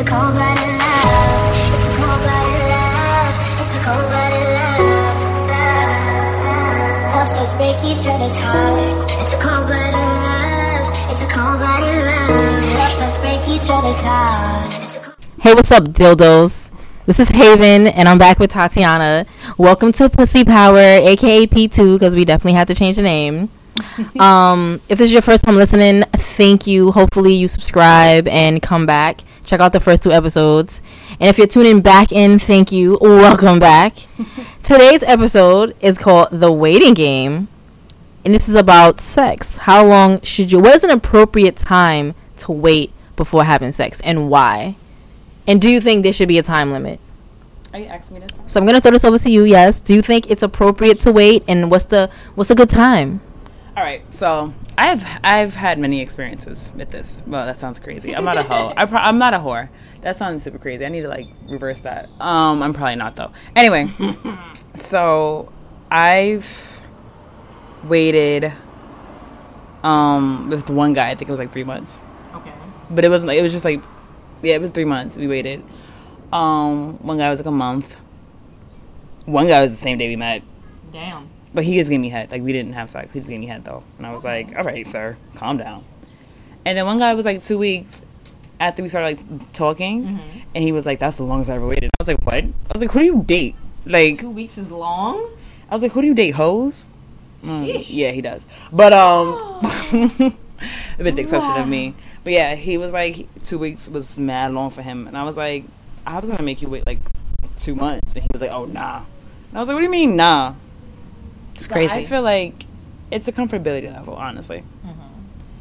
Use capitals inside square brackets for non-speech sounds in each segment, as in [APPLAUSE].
It's a love. It's a cold-blooded love. It's a cold-blooded love. Helps us break each other's hearts. It's a cold-blooded love. It's a cold-blooded love. Helps us break each other's hearts. It's a cold- Hey, what's up, dildos? This is Haven, and I'm back with Tatiana. Welcome to Pussy Power, aka P2, because we definitely had to change the name. [LAUGHS] um, if this is your first time listening, thank you. Hopefully, you subscribe and come back. Check out the first two episodes. And if you're tuning back in, thank you. [LAUGHS] Welcome back. [LAUGHS] Today's episode is called The Waiting Game, and this is about sex. How long should you? What is an appropriate time to wait before having sex, and why? And do you think there should be a time limit? Are you asking me this? So I'm gonna throw this over to you. Yes. Do you think it's appropriate to wait, and what's the what's a good time? All right, so I've I've had many experiences with this. Well, that sounds crazy. I'm not a hoe. I pro- I'm not a whore. That sounds super crazy. I need to like reverse that. Um, I'm probably not though. Anyway, [LAUGHS] so I've waited um with one guy. I think it was like three months, Okay. but it wasn't. Like, it was just like yeah, it was three months. We waited. Um, one guy was like a month. One guy was the same day we met. Damn. But he just gave me head. Like we didn't have sex. He just gave me head though, and I was like, "All right, sir, calm down." And then one guy was like two weeks after we started like talking, Mm-hmm. and he was like, "That's the longest I ever waited." I was like, "What?" I was like, "Who do you date?" Like Two weeks is long. I was like, "Who do you date, hoes?" Mm, yeah, he does. But um, [GASPS] [LAUGHS] a bit the exception of me. But yeah, he was like, two weeks was mad long for him, and I was like, I was gonna make you wait like two months, and he was like, "Oh nah," and I was like, "What do you mean nah?" It's So crazy. I feel like it's a comfortability level, honestly.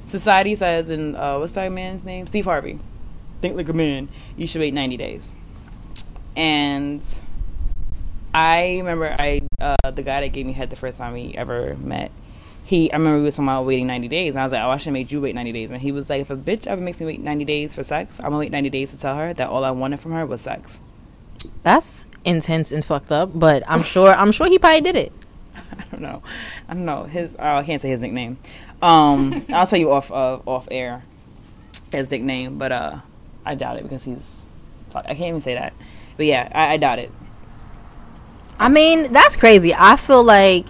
Society says, and uh, what's that man's name? Steve Harvey. Think like a man. You should wait 90 days. And I remember I uh, the guy that gave me head the first time we ever met. He, I remember we was talking about waiting 90 days, and I was like, "Oh, I should make you wait 90 days." And he was like, "If a bitch ever makes me wait 90 days for sex, I'm gonna wait 90 days to tell her that all I wanted from her was sex." That's intense and fucked up, but I'm sure I'm sure he probably did it. I don't know. I don't know. His oh, I can't say his nickname. Um, [LAUGHS] I'll tell you off uh, off air his nickname, but uh, I doubt it because he's. I can't even say that. But yeah, I, I doubt it. I mean, that's crazy. I feel like,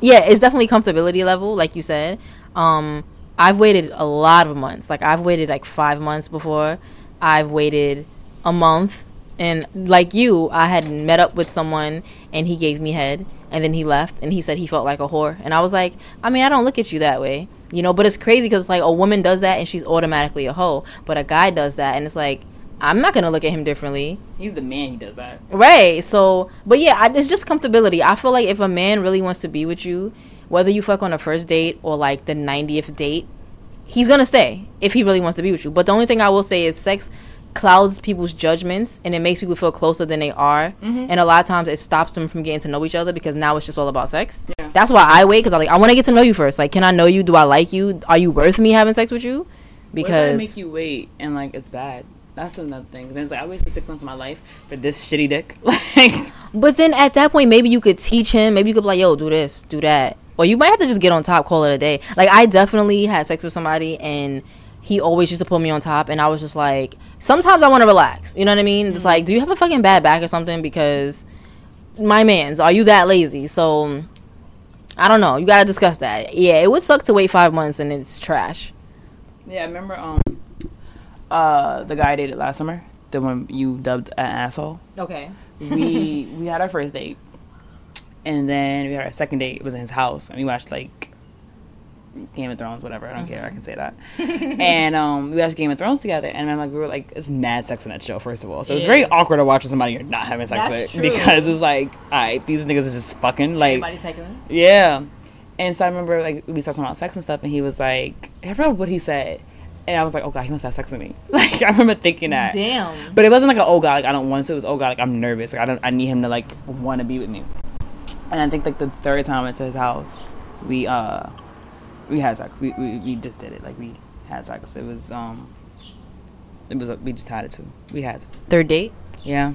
yeah, it's definitely comfortability level, like you said. Um, I've waited a lot of months. Like I've waited like five months before. I've waited a month, and like you, I had met up with someone, and he gave me head, and then he left, and he said he felt like a whore, and I was like, I mean, I don't look at you that way, you know. But it's crazy because like a woman does that, and she's automatically a hoe, but a guy does that, and it's like. I'm not gonna look at him differently. He's the man. He does that. Right. So, but yeah, I, it's just comfortability. I feel like if a man really wants to be with you, whether you fuck on a first date or like the 90th date, he's gonna stay if he really wants to be with you. But the only thing I will say is sex clouds people's judgments and it makes people feel closer than they are. Mm-hmm. And a lot of times it stops them from getting to know each other because now it's just all about sex. Yeah. That's why I wait because I like I want to get to know you first. Like, can I know you? Do I like you? Are you worth me having sex with you? what if I Because make you wait and like it's bad? That's another thing. Then it's like I wasted six months of my life for this shitty dick. [LAUGHS] Like, But then at that point, maybe you could teach him. Maybe you could be like, "Yo, do this, do that," or you might have to just get on top, call it a day. Like I definitely had sex with somebody, and he always used to put me on top, and I was just like, sometimes I want to relax. You know what I mean? It's like, do you have a fucking bad back or something? Because my man's, are you that lazy? So I don't know. You gotta discuss that. Yeah, it would suck to wait five months and it's trash. yeah, I remember um, uh, the guy I dated last summer, the one you dubbed an asshole. Okay. we [LAUGHS] we had our first date, and then we had our second date. It was in his house, and we watched like Game of Thrones, whatever. I don't care. I can say that. [LAUGHS] and um, we watched Game of Thrones together, and I'm like, we were like, it's mad sex in that show. First of all, so it it's very awkward to watch with somebody you're not having sex That's with true. because it's like, alright, these niggas is just fucking like, yeah. And so I remember like we started talking about sex and stuff, and he was like, I forgot what he said. And I was like, oh god, he wants to have sex with me. [LAUGHS] Like I remember thinking that. Damn. But it wasn't like an oh god, like I don't want to. It was oh god, like I'm nervous. Like I don't. I need him to like want to be with me. And I think like the third time I went to his house, we uh, we had sex. We we, we just did it. Like we had sex. It was um, it was we just had it too. We had to. Third date. Yeah.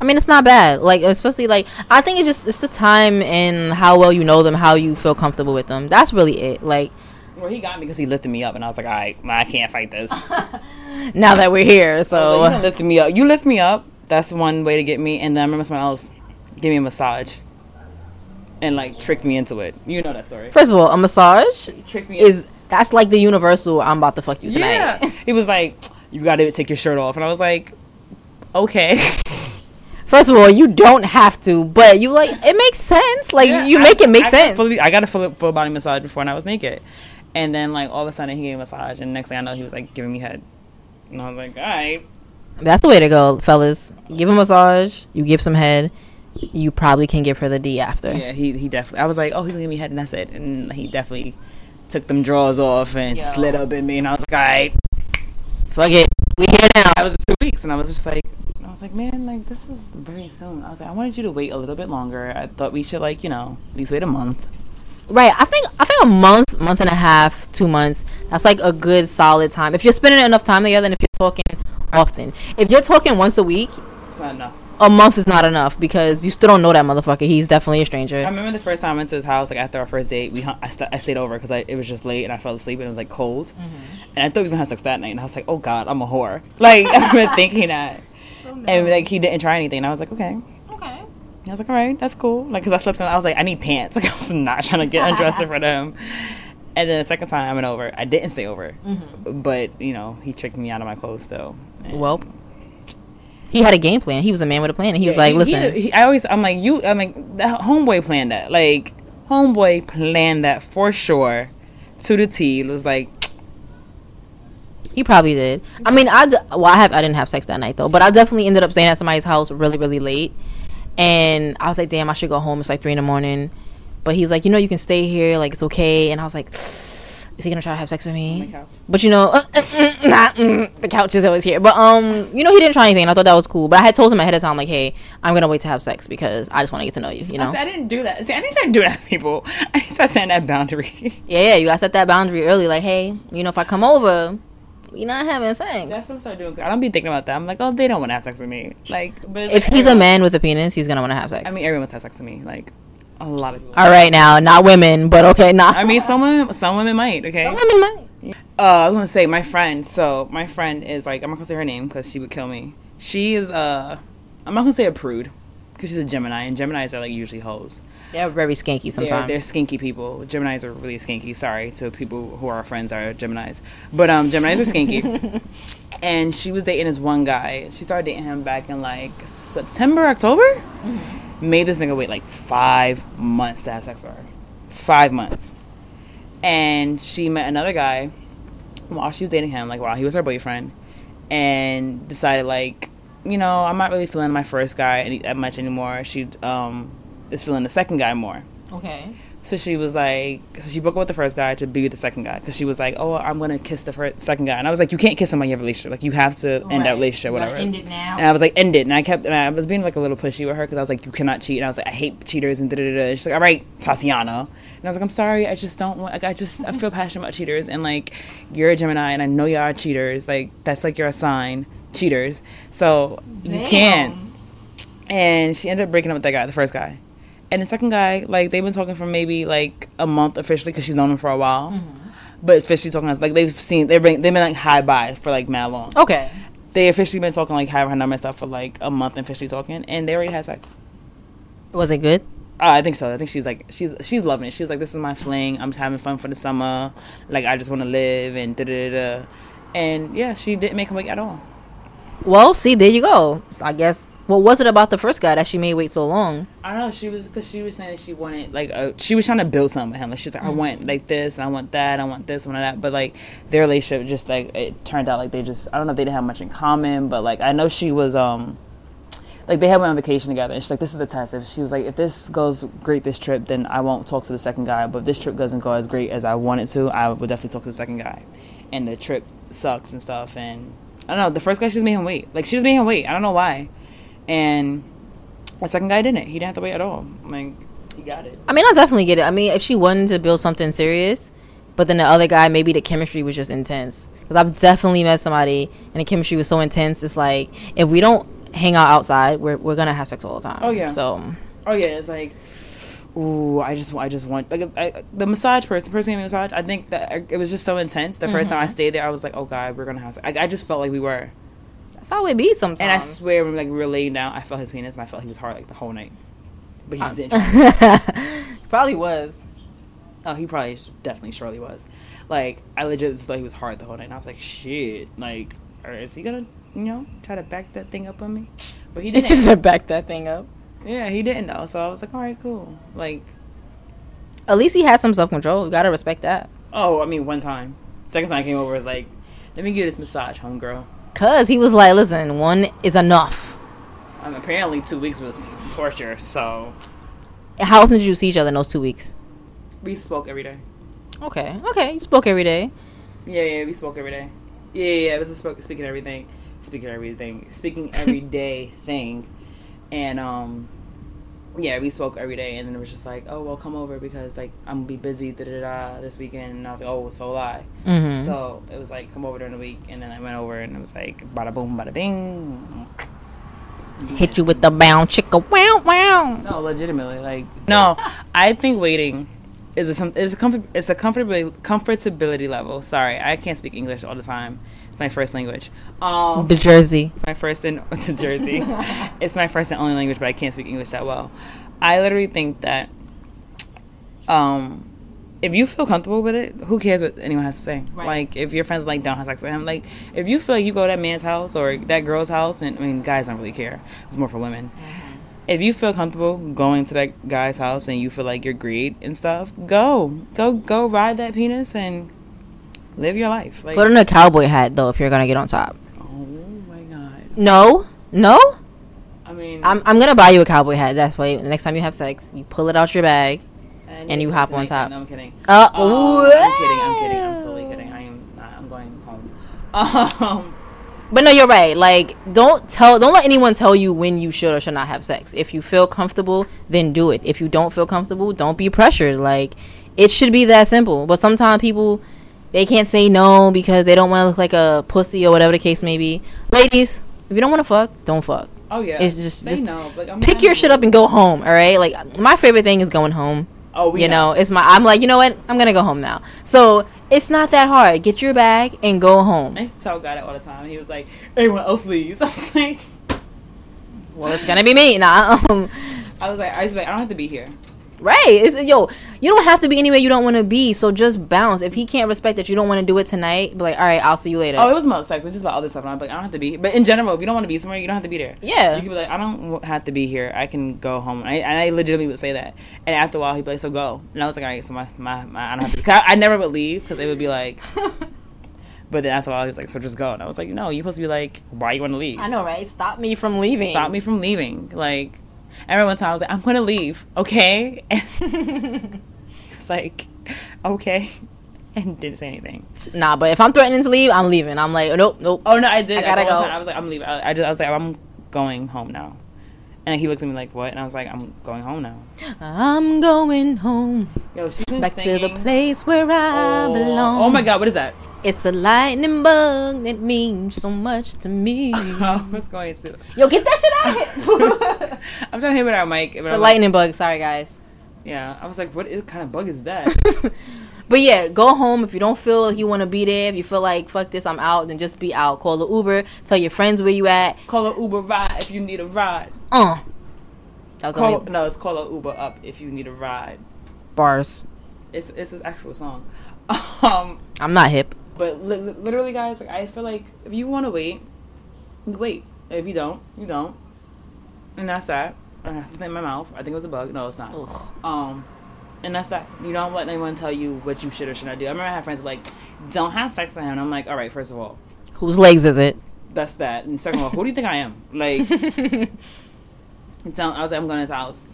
I mean, it's not bad. Like, especially like I think it's just it's the time and how well you know them, how you feel comfortable with them. That's really it. Like, Well, he got me because he lifted me up, and I was like, all right, I can't fight this. [LAUGHS] Now that we're here, So so you lifted me up. You lift me up. That's one way to get me. And then I remember someone else gave me a massage, and like tricked me into it. You know that story. first of all, a massage Tricked me is that's like the universal. I'm about to fuck you tonight. yeah. [LAUGHS] He was like, you got to take your shirt off, and I was like, okay. [LAUGHS] First of all, you don't have to, but you like it makes sense. Like Yeah, you I- make it make I sense. Fully, I got a full, full body massage before, and I was naked. And then like all of a sudden he gave me a massage, and next thing I know he was like giving me head, and I was like, all right. That's the way to go, fellas. Give a massage. You give some head. You probably can give her the D after. Yeah, he he definitely. I was like, oh, he's gonna give me head, and that's it. And he definitely took them drawers off and Yo. slid up in me, and I was like, all right. Fuck it. We here now. I was two weeks, and I was just like, I was like, man, like this is very soon. I was like, I wanted you to wait a little bit longer. I thought we should like, you know, at least wait a month. Right. I think I think a month, month and a half, two months. That's like a good solid time. If you're spending enough time together, and if you're talking often, if you're talking once a week, It's not enough. A month is not enough because you still don't know that motherfucker. He's definitely a stranger. I remember the first time I went to his house, like after our first date, we hung, I, st- I stayed over because it was just late and I fell asleep and it was like cold, mm-hmm. and I thought we was gonna have sex that night, and I was like, oh god, I'm a whore. [LAUGHS] Like I remember thinking that, and like he didn't try anything, and I was like, okay. Okay. I was like, all right, that's cool. Like, cause I slept in, I was like, I need pants. [LAUGHS] Like, I was not trying to get undressed in front of him. [LAUGHS] And then the second time I went over, I didn't stay over, mm-hmm. but you know, he tricked me out of my clothes still. Well, he had a game plan. He was a man with a plan, and he was like, he- "Listen, he- he- I always, I'm like, you, I'm like, that homeboy planned that. Like, homeboy planned that for sure, to the T. It was like, He probably did. I mean, I d- well, I have I didn't have sex that night though, but I definitely ended up staying at somebody's house really really late, and I was like, damn, I should go home. It's like three in the morning, but he's like, you know, you can stay here, like it's okay, and I was like. Is he gonna try to have sex with me? But you know, uh, uh, mm, nah, mm, the couch is always here. But um, you know, he didn't try anything. And I thought that was cool. But I had told him ahead of time, like, hey, I'm gonna wait to have sex because I just want to get to know you. You I, know? said, I didn't do that. See, I didn't start doing that, people. [LAUGHS] I didn't start setting that boundary. [LAUGHS] Yeah, yeah. You gotta set that boundary early. Like, hey, you know, if I come over, we not having sex. That's what I started doing. I don't be thinking about that. I'm like, oh, they don't want to have sex with me. Like, but if like he's a man with a penis, he's gonna want to have sex. I mean, everyone wants to have sex with me. Like, a lot of people. All right, now, not women, but okay, not. I mean, some women, some women might. Okay. some women might. Uh, I was gonna say my friend. So my friend is like, I'm not gonna say her name because she would kill me. She is uh, I'm not gonna say a prude because she's a Gemini, and Geminis are like usually hoes. They're very skanky They're, sometimes. they're skinky people. Geminis are really skinky. Sorry to people who are friends are Geminis, but um, Geminis are skinky. [LAUGHS] and she was dating this one guy. She started dating him back in like September, October. Made this nigga wait like five months to have sex with her. Five months. And she met another guy while she was dating him, like while he was her boyfriend, and decided like, you know, I'm not really feeling my first guy any, that much anymore. She um is feeling the second guy more. okay. So she was like, so she broke up with the first guy to be with the second guy because she was like, oh, I'm gonna kiss the first, second guy, and I was like, you can't kiss him when you have a relationship. Like you have to end that relationship, whatever. End it now. And I was like, end it. And I kept, and I was being like a little pushy with her because I was like, you cannot cheat. And I was like, I hate cheaters and da da da. She's like, all right, Tatiana. And I was like, I'm sorry, I just don't want. Like, I just, I feel [LAUGHS] passionate about cheaters, and like, you're a Gemini, and I know you are cheaters. Like, that's like your sign, cheaters. So you can't. And she ended up breaking up with that guy, the first guy. And the second guy, like they've been talking for maybe like a month officially because she's known him for a while. But officially talking, like they've seen, they've been, they've been like high by for like mad long Okay. they officially been talking like have her number and stuff for like a month and officially talking and they already had sex Was it good? uh, i think so i think she's like she's she's loving it she's like this is my fling i'm just having fun for the summer like i just want to live and da da da and yeah she didn't make him wait at all Well, see, there you go. So I guess. What was it about the first guy that she made wait so long? I don't know. She was because she was saying that she wanted like uh, she was trying to build something with him. Like she was like, I want like this and I want that. I want this, want that. But like their relationship just like it turned out like they just I don't know if they didn't have much in common. But like I know she was um like they had went on vacation together. And she's like, this is the test. If she was like, if this goes great this trip, then I won't talk to the second guy. But if this trip doesn't go as great as I want it to, I would definitely talk to the second guy. And the trip sucks and stuff. And I don't know. The first guy she just made him wait. Like she just made him wait. I don't know why. And the second guy didn't. He didn't have to wait at all. Like he got it. I mean, I definitely get it. I mean, if she wanted to build something serious, but then the other guy, maybe the chemistry was just intense. Because I've definitely met somebody and the chemistry was so intense. It's like if we don't hang out outside, we're we're gonna have sex all the time. Oh, yeah. So um, Oh yeah, it's like ooh, I just, I just want like I, the massage person, person giving me massage. I think that it was just so intense. The 1st mm-hmm. time I stayed there, I was like, oh god, we're gonna have. Sex. I, I just felt like we were, That's how it be sometimes. and I swear, when like we were laying down, I felt his penis, and I felt he was hard like the whole night. But he just didn't. [LAUGHS] Probably was. Oh, he probably definitely surely was. Like I legit just thought he was hard the whole night. And I was like, shit. Like, is he gonna, you know, try to back that thing up on me? But he didn't. just [LAUGHS] to back that thing up. yeah, he didn't though. So I was like, all right, cool. Like, At least he had some self control. You gotta respect that. oh, I mean, one time. Second time I came over, I was like, let me get this massage, homegirl. Cause he was like, listen, one is enough. Um, apparently, two weeks was torture. So How often did you see each other in those two weeks? we spoke every day. Okay, okay. You spoke every day. Yeah, yeah, we spoke every day. Yeah, yeah, yeah it was a spoke, speaking everything, speaking everything, speaking everyday [LAUGHS] thing, and um, yeah, we spoke every day, and then it was just like, oh well, come over because like I'm gonna be busy da da da this weekend, and I was like, oh, so will I. Mm-hmm. So it was like, come over during the week, and then I went over, and it was like, bada boom, bada bing. Hit you with the bound chicka wow wow. No, legitimately, like no. I think waiting is a some is a comfort it's a comfortability comfortability level. Sorry, I can't speak English all the time. It's my first language. Um, The Jersey. it's my first and [LAUGHS] to Jersey. it's my first and only language, but I can't speak English that well. I literally think that um if you feel comfortable with it, who cares what anyone has to say? Right. Like if your friends like don't have sex with him, like if you feel like you go to that man's house or that girl's house, and I mean guys don't really care. It's more for women. If you feel comfortable going to that guy's house and you feel like you're great and stuff, go, go, go ride that penis and live your life. Like, Put on a cowboy hat though if you're gonna get on top. oh my god. No, no. I mean, I'm I'm gonna buy you a cowboy hat. That's why the next time you have sex, you pull it out your bag. and you hop on top. No, I'm kidding. Uh, Um, I'm kidding. I'm kidding. I'm totally kidding. I am. I'm going home. [LAUGHS] Um, But no, you're right. Like, don't tell, don't let anyone tell you when you should or should not have sex. If you feel comfortable, then do it. If you don't feel comfortable, don't be pressured. Like, it should be that simple. But sometimes people, they can't say no because they don't want to look like a pussy or whatever the case may be. Ladies, if you don't want to fuck, don't fuck. oh yeah. It's just- Say just no, but I'm Pick your shit up and go home. All right. Like, my favorite thing is going home. Oh, we you know, it's my. I'm like, you know what? I'm gonna go home now. So it's not that hard. Get your bag and go home. I used to tell God all the time. He was like, "Everyone else leaves." [LAUGHS] I was like, Well, it's gonna be me now. [LAUGHS] Um, I was like, I was like, I don't have to be here. Right. It's yo, you don't have to be anywhere you don't want to be, so just bounce. If he can't respect that you don't want to do it tonight, be like, all right, I'll see you later. Oh, it was about sex. It was just about other stuff. And I'm like, I don't have to be. But in general, if you don't want to be somewhere, you don't have to be there. yeah. You can be like, I don't have to be here. I can go home. I, and I legitimately would say that. And after a while, he'd be like, so go. And I was like, all right, so my, my, my I don't have to. Cause I, I never would leave because it would be like. [LAUGHS] but then after a while, he was like, so just go. And I was like, no, you're supposed to be like, why you want to leave? I know, right? Stop me from leaving. Stop me from leaving. Like, every one time I was like, I'm to leave, okay? [LAUGHS] It's [LAUGHS] like, okay. And didn't say anything. Nah, but if I'm threatening to leave, I'm leaving. I'm like, nope, nope. Oh, no, I did. I gotta go. time, I was like, I'm leaving. I, I, just, I was like, I'm going home now. And he looked at me like, what? And I was like, I'm going home now. I'm going home Yo, she's back to the place where I Oh, oh belong. oh my god, what is that? It's a lightning bug that means so much to me. I was going to. Yo, get that shit out of here. [LAUGHS] I'm trying to hit it out, Mike. it's a lightning bug. Sorry, guys. Yeah, I was like, what is, kind of bug is that? [LAUGHS] But yeah, go home if you don't feel like you want to be there. If you feel like fuck this, I'm out. Then just be out. Call the Uber. Tell your friends where you at. call a Uber ride if you need a ride. Uh. That was Call, only no, it's call a Uber up if you need a ride. bars. It's it's an actual song. [LAUGHS] Um, I'm not hip. But li- li- literally, guys, like I feel like if you want to wait, wait. If you don't, you don't. And that's that. I have to in my mouth. I think it was a bug. No, it's not. Ugh. Um, and that's that. You don't let anyone tell you what you should or should not do. I remember I had friends like, don't have sex with him. And I'm like, all right, first of all, Whose legs is it? that's that. And second of all, who do you think I am? Like, [LAUGHS] don't. I was like, I'm going to his house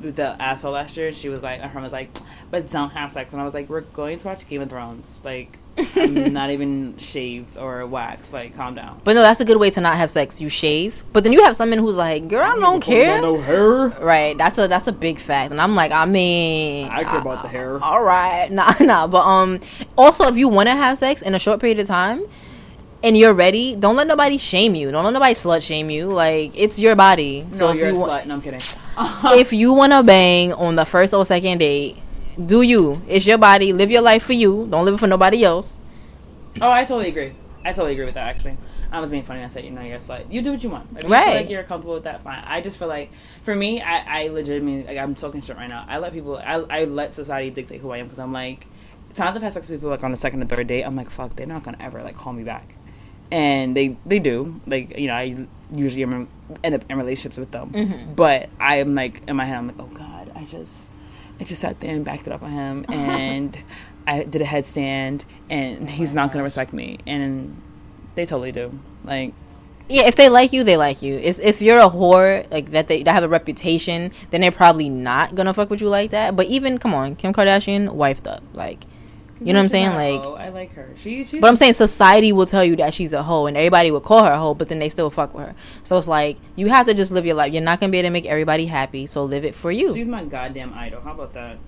with the asshole last year, and she was like, my friend was like, but don't have sex. And I was like, we're going to watch Game of Thrones. Like, not even shaved or waxed. Like, calm down. But no, that's a good way to not have sex. You shave, but then you have someone who's like, "Girl, I don't care." No hair. Right? That's a that's a big fact, and I'm like, I mean, I care about the hair. all right, [LAUGHS] nah, nah. But um, also, if you want to have sex in a short period of time, and you're ready, don't let nobody shame you. Don't let nobody slut shame you. Like it's your body. So if you're you wa- slut. No, I'm kidding. [LAUGHS] if you want to bang on the first or second date, do you? It's your body. Live your life for you. Don't live it for nobody else. Oh, I totally agree. I totally agree with that. Actually, I was being funny. when I said, you know, you're a slut. You do what you want. If you Right. feel like you're comfortable with that, fine. I just feel like, for me, I, I legitimately, like, I'm talking shit right now. I let people, I, I let society dictate who I am because I'm like, times I've had sex with people like on the second or third date. I'm like, fuck, they're not gonna ever like call me back, and they they do. Like, you know, I usually am, end up in relationships with them, mm-hmm. but I'm like in my head, I'm like, oh god, I just. I just sat there and backed it up on him, and [LAUGHS] I did a headstand, and he's not gonna respect me, and they totally do. Like, Yeah, if they like you, they like you. It's if you're a whore like that, they that have a reputation, then they're probably not gonna fuck with you like that. But even come on, Kim Kardashian, wifed up, like you know what I'm saying, like. I like her. She, she's But I'm saying society will tell you that she's a hoe, and everybody will call her a hoe, but then they still fuck with her. So it's like you have to just live your life. You're not gonna be able to make everybody happy, so live it for you. she's my goddamn idol. How about that?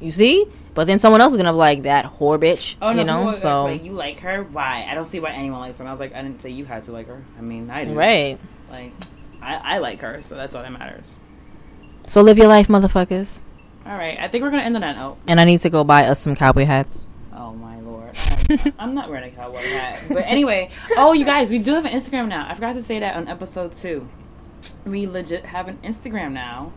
You see? But then someone else is gonna be like that whore bitch. Oh no, you know? So like, you like her? Why? I don't see why anyone likes her. And I was like, I didn't say you had to like her. I mean, I do. right. Like, I, I like her, so that's all that matters. So live your life, motherfuckers. All right, I think we're gonna end on that note. And I need to go buy us some cowboy hats. Oh my lord, I'm, [LAUGHS] I'm not wearing a cowboy hat. But anyway, oh you guys, we do have an Instagram now. I forgot to say that on episode two. We legit have an Instagram now,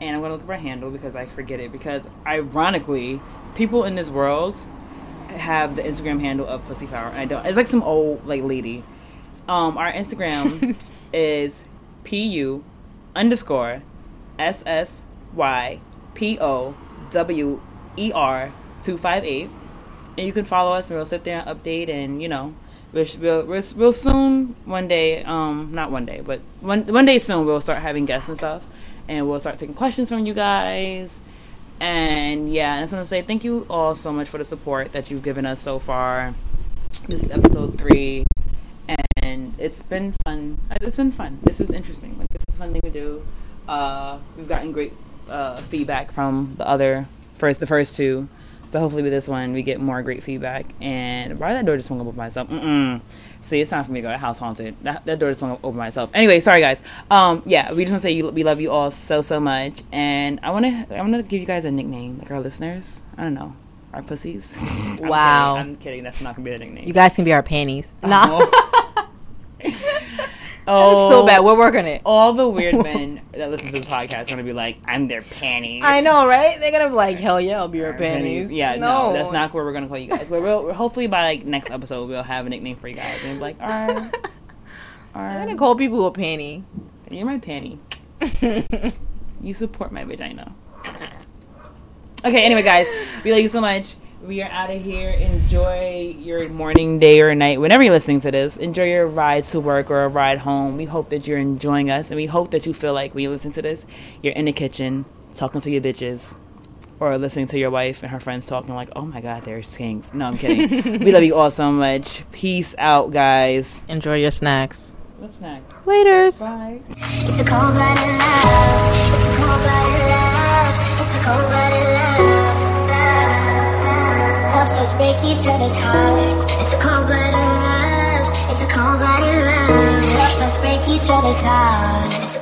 and I'm gonna look up our handle because I forget it. Because ironically, people in this world have the Instagram handle of Pussy Power, and I don't. It's like some old like lady. Um, our Instagram [LAUGHS] is pu underscore s s y p o w e r two five eight and you can follow us and we'll sit there and update and you know we'll, we'll, we'll, soon one day um not one day but one, one day soon we'll start having guests and stuff. And we'll start taking questions from you guys. And yeah i just want to say thank you all so much for the support that you've given us so far. This is episode three. And it's been fun. It's been fun. This is interesting. Like this is a fun thing to do. Uh we've gotten great uh feedback from the other first the first two so hopefully with this one we get more great feedback. And why that door just swung open by itself? Mm-mm. See, it's time for me to go. That house haunted. That, that door just swung open by itself. Anyway, sorry guys. Um, yeah, we just want to say you, we love you all so so much. And I want to I want to give you guys a nickname, like our listeners. I don't know, our pussies. [LAUGHS] I'm Wow. kidding. I'm kidding. That's not gonna be the nickname. You guys can be our panties. Nah. [LAUGHS] oh, so bad. We're working it. All the weird [LAUGHS] men that listen to this podcast are gonna be like, I'm their panties. I know, right? They're gonna be like, hell yeah, I'll be your Our panties. Yeah, no. that's not where we're gonna call you guys. But we'll, hopefully by like next episode we'll have a nickname for you guys and be like, [LAUGHS] our, I'm gonna call people a panty. you're my panty. [LAUGHS] You support my vagina. Okay, anyway, guys, we love you so much. We are out of here. Enjoy your morning, day, or night, whenever you're listening to this. Enjoy your ride to work or a ride home. We hope that you're enjoying us, and we hope that you feel like when you listen to this, you're in the kitchen talking to your bitches, or listening to your wife and her friends talking like, "Oh my God, they're skanks." No, I'm kidding. [LAUGHS] we love you all so much. Peace out, guys. Enjoy your snacks. What's next? Laters. Bye. It's a cold-blooded love. It's a cold-blooded love. It's a cold-blooded love. Helps us break each other's hearts. It's a cold-blooded love. It's a cold-blooded love. It Helps us break each other's hearts. Cold-